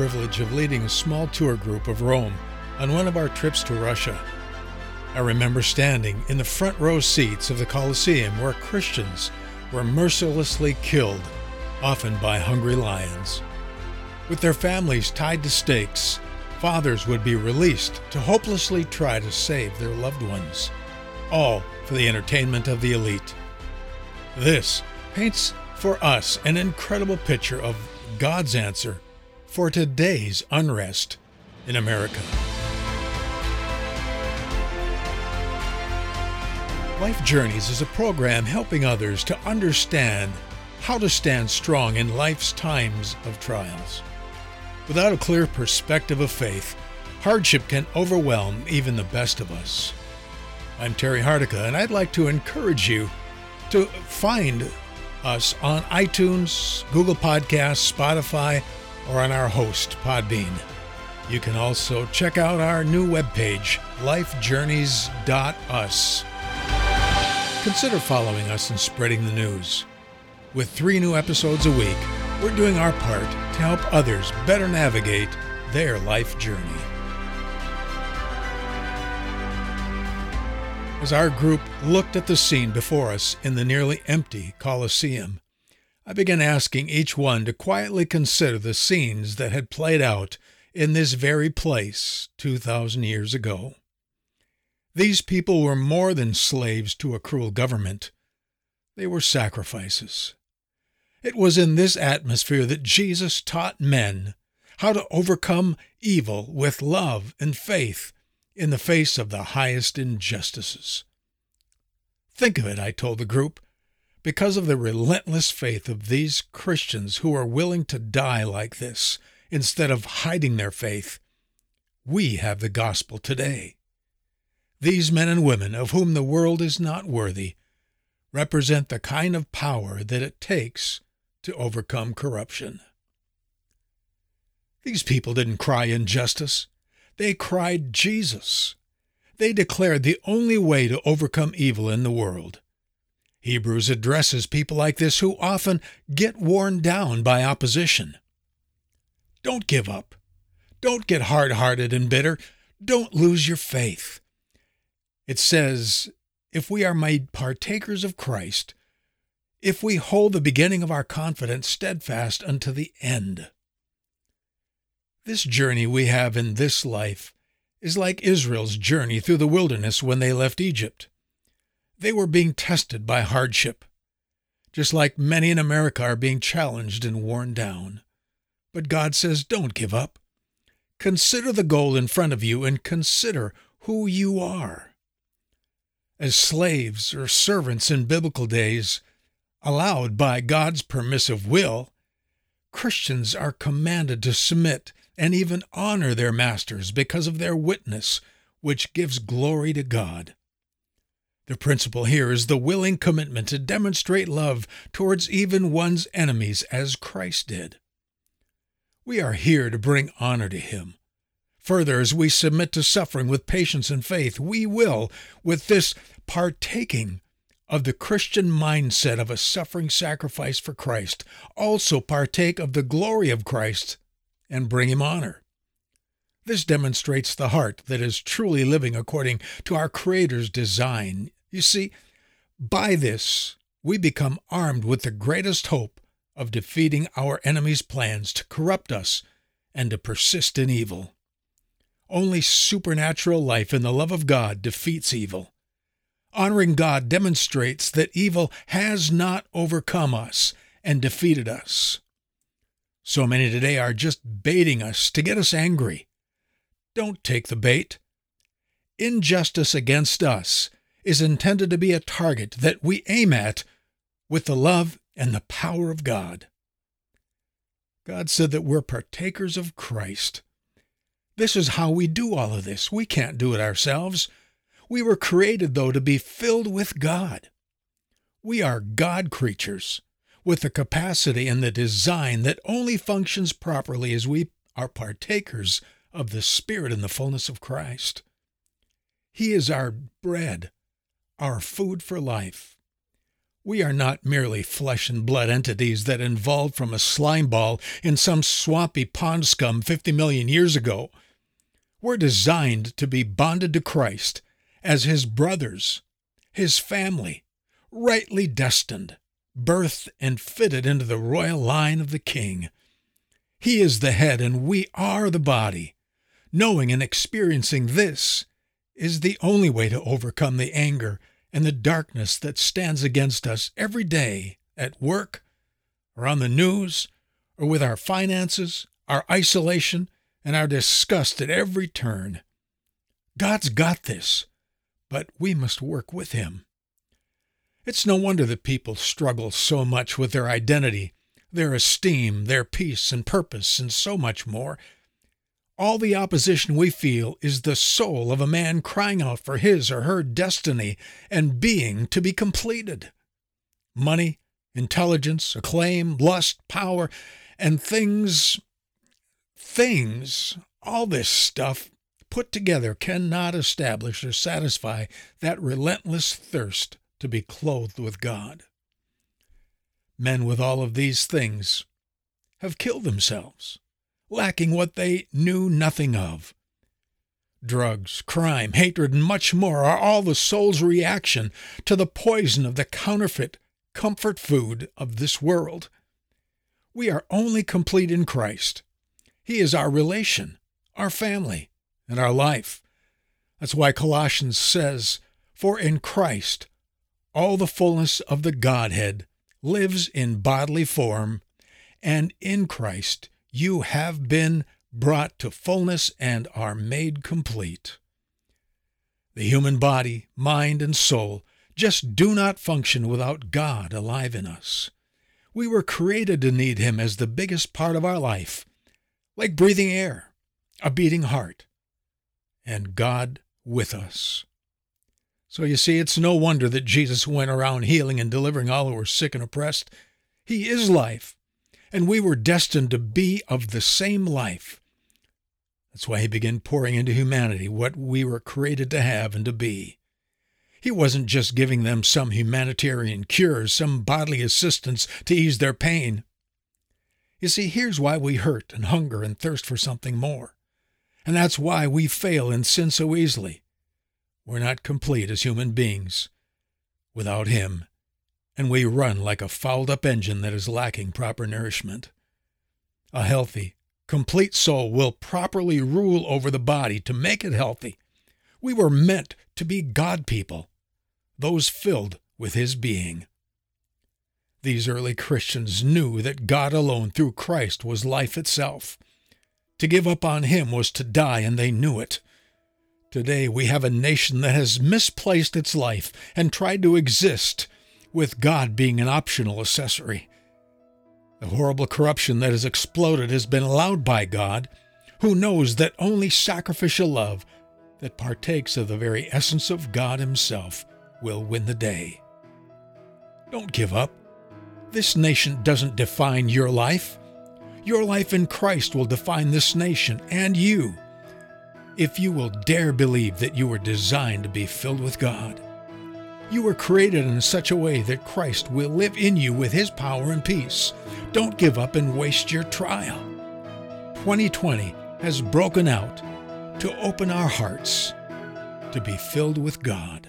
privilege of leading a small tour group of Rome on one of our trips to Russia. I remember standing in the front row seats of the Colosseum where Christians were mercilessly killed, often by hungry lions. With their families tied to stakes, fathers would be released to hopelessly try to save their loved ones, all for the entertainment of the elite. This paints for us an incredible picture of God's answer for today's unrest in America. Life Journeys is a program helping others to understand how to stand strong in life's times of trials. Without a clear perspective of faith, hardship can overwhelm even the best of us. I'm Terry Hardica, and I'd like to encourage you to find us on iTunes, Google Podcasts, Spotify, or on our host, Podbean. You can also check out our new webpage, lifejourneys.us. Consider following us and spreading the news. With three new episodes a week, we're doing our part to help others better navigate their life journey. As our group looked at the scene before us in the nearly empty Colosseum, I began asking each one to quietly consider the scenes that had played out in this very place 2,000 years ago. These people were more than slaves to a cruel government. They were sacrifices. It was in this atmosphere that Jesus taught men how to overcome evil with love and faith in the face of the highest injustices. Think of it, I told the group, because of the relentless faith of these Christians who are willing to die like this instead of hiding their faith, we have the gospel today. These men and women, of whom the world is not worthy, represent the kind of power that it takes to overcome corruption. These people didn't cry injustice, they cried Jesus. They declared the only way to overcome evil in the world. Hebrews addresses people like this who often get worn down by opposition. Don't give up. Don't get hard hearted and bitter. Don't lose your faith. It says, if we are made partakers of Christ, if we hold the beginning of our confidence steadfast unto the end. This journey we have in this life is like Israel's journey through the wilderness when they left Egypt. They were being tested by hardship, just like many in America are being challenged and worn down. But God says, don't give up. Consider the goal in front of you and consider who you are. As slaves or servants in biblical days, allowed by God's permissive will, Christians are commanded to submit and even honor their masters because of their witness, which gives glory to God. The principle here is the willing commitment to demonstrate love towards even one's enemies as Christ did. We are here to bring honor to Him. Further, as we submit to suffering with patience and faith, we will, with this partaking of the Christian mindset of a suffering sacrifice for Christ, also partake of the glory of Christ and bring him honor. This demonstrates the heart that is truly living according to our Creator's design. You see, by this, we become armed with the greatest hope of defeating our enemy's plans to corrupt us and to persist in evil. Only supernatural life in the love of God defeats evil. Honoring God demonstrates that evil has not overcome us and defeated us. So many today are just baiting us to get us angry. Don't take the bait. Injustice against us is intended to be a target that we aim at with the love and the power of God. God said that we're partakers of Christ. This is how we do all of this. We can't do it ourselves. We were created, though, to be filled with God. We are God creatures with the capacity and the design that only functions properly as we are partakers of the Spirit and the fullness of Christ. He is our bread, our food for life. We are not merely flesh and blood entities that evolved from a slime ball in some swampy pond scum 50 million years ago. We're designed to be bonded to Christ as His brothers, His family, rightly destined, birthed and fitted into the royal line of the King. He is the head and we are the body. Knowing and experiencing this is the only way to overcome the anger and the darkness that stands against us every day at work or on the news or with our finances, our isolation, and our disgust at every turn. God's got this, but we must work with Him. It's no wonder that people struggle so much with their identity, their esteem, their peace and purpose, and so much more. All the opposition we feel is the soul of a man crying out for his or her destiny and being to be completed. Money, intelligence, acclaim, lust, power, and things things, all this stuff put together cannot establish or satisfy that relentless thirst to be clothed with God. Men with all of these things have killed themselves, lacking what they knew nothing of. Drugs, crime, hatred, and much more are all the soul's reaction to the poison of the counterfeit comfort food of this world. We are only complete in Christ he is our relation, our family, and our life. That's why Colossians says, For in Christ all the fullness of the Godhead lives in bodily form, and in Christ you have been brought to fullness and are made complete. The human body, mind, and soul just do not function without God alive in us. We were created to need Him as the biggest part of our life like breathing air, a beating heart, and God with us. So you see, it's no wonder that Jesus went around healing and delivering all who were sick and oppressed. He is life, and we were destined to be of the same life. That's why he began pouring into humanity what we were created to have and to be. He wasn't just giving them some humanitarian cures, some bodily assistance to ease their pain. You see, here's why we hurt and hunger and thirst for something more. And that's why we fail and sin so easily. We're not complete as human beings without Him, and we run like a fouled up engine that is lacking proper nourishment. A healthy, complete soul will properly rule over the body to make it healthy. We were meant to be God people, those filled with His being. These early Christians knew that God alone through Christ was life itself. To give up on Him was to die, and they knew it. Today we have a nation that has misplaced its life and tried to exist with God being an optional accessory. The horrible corruption that has exploded has been allowed by God, who knows that only sacrificial love that partakes of the very essence of God Himself will win the day. Don't give up. This nation doesn't define your life. Your life in Christ will define this nation and you. If you will dare believe that you were designed to be filled with God, you were created in such a way that Christ will live in you with his power and peace. Don't give up and waste your trial. 2020 has broken out to open our hearts to be filled with God.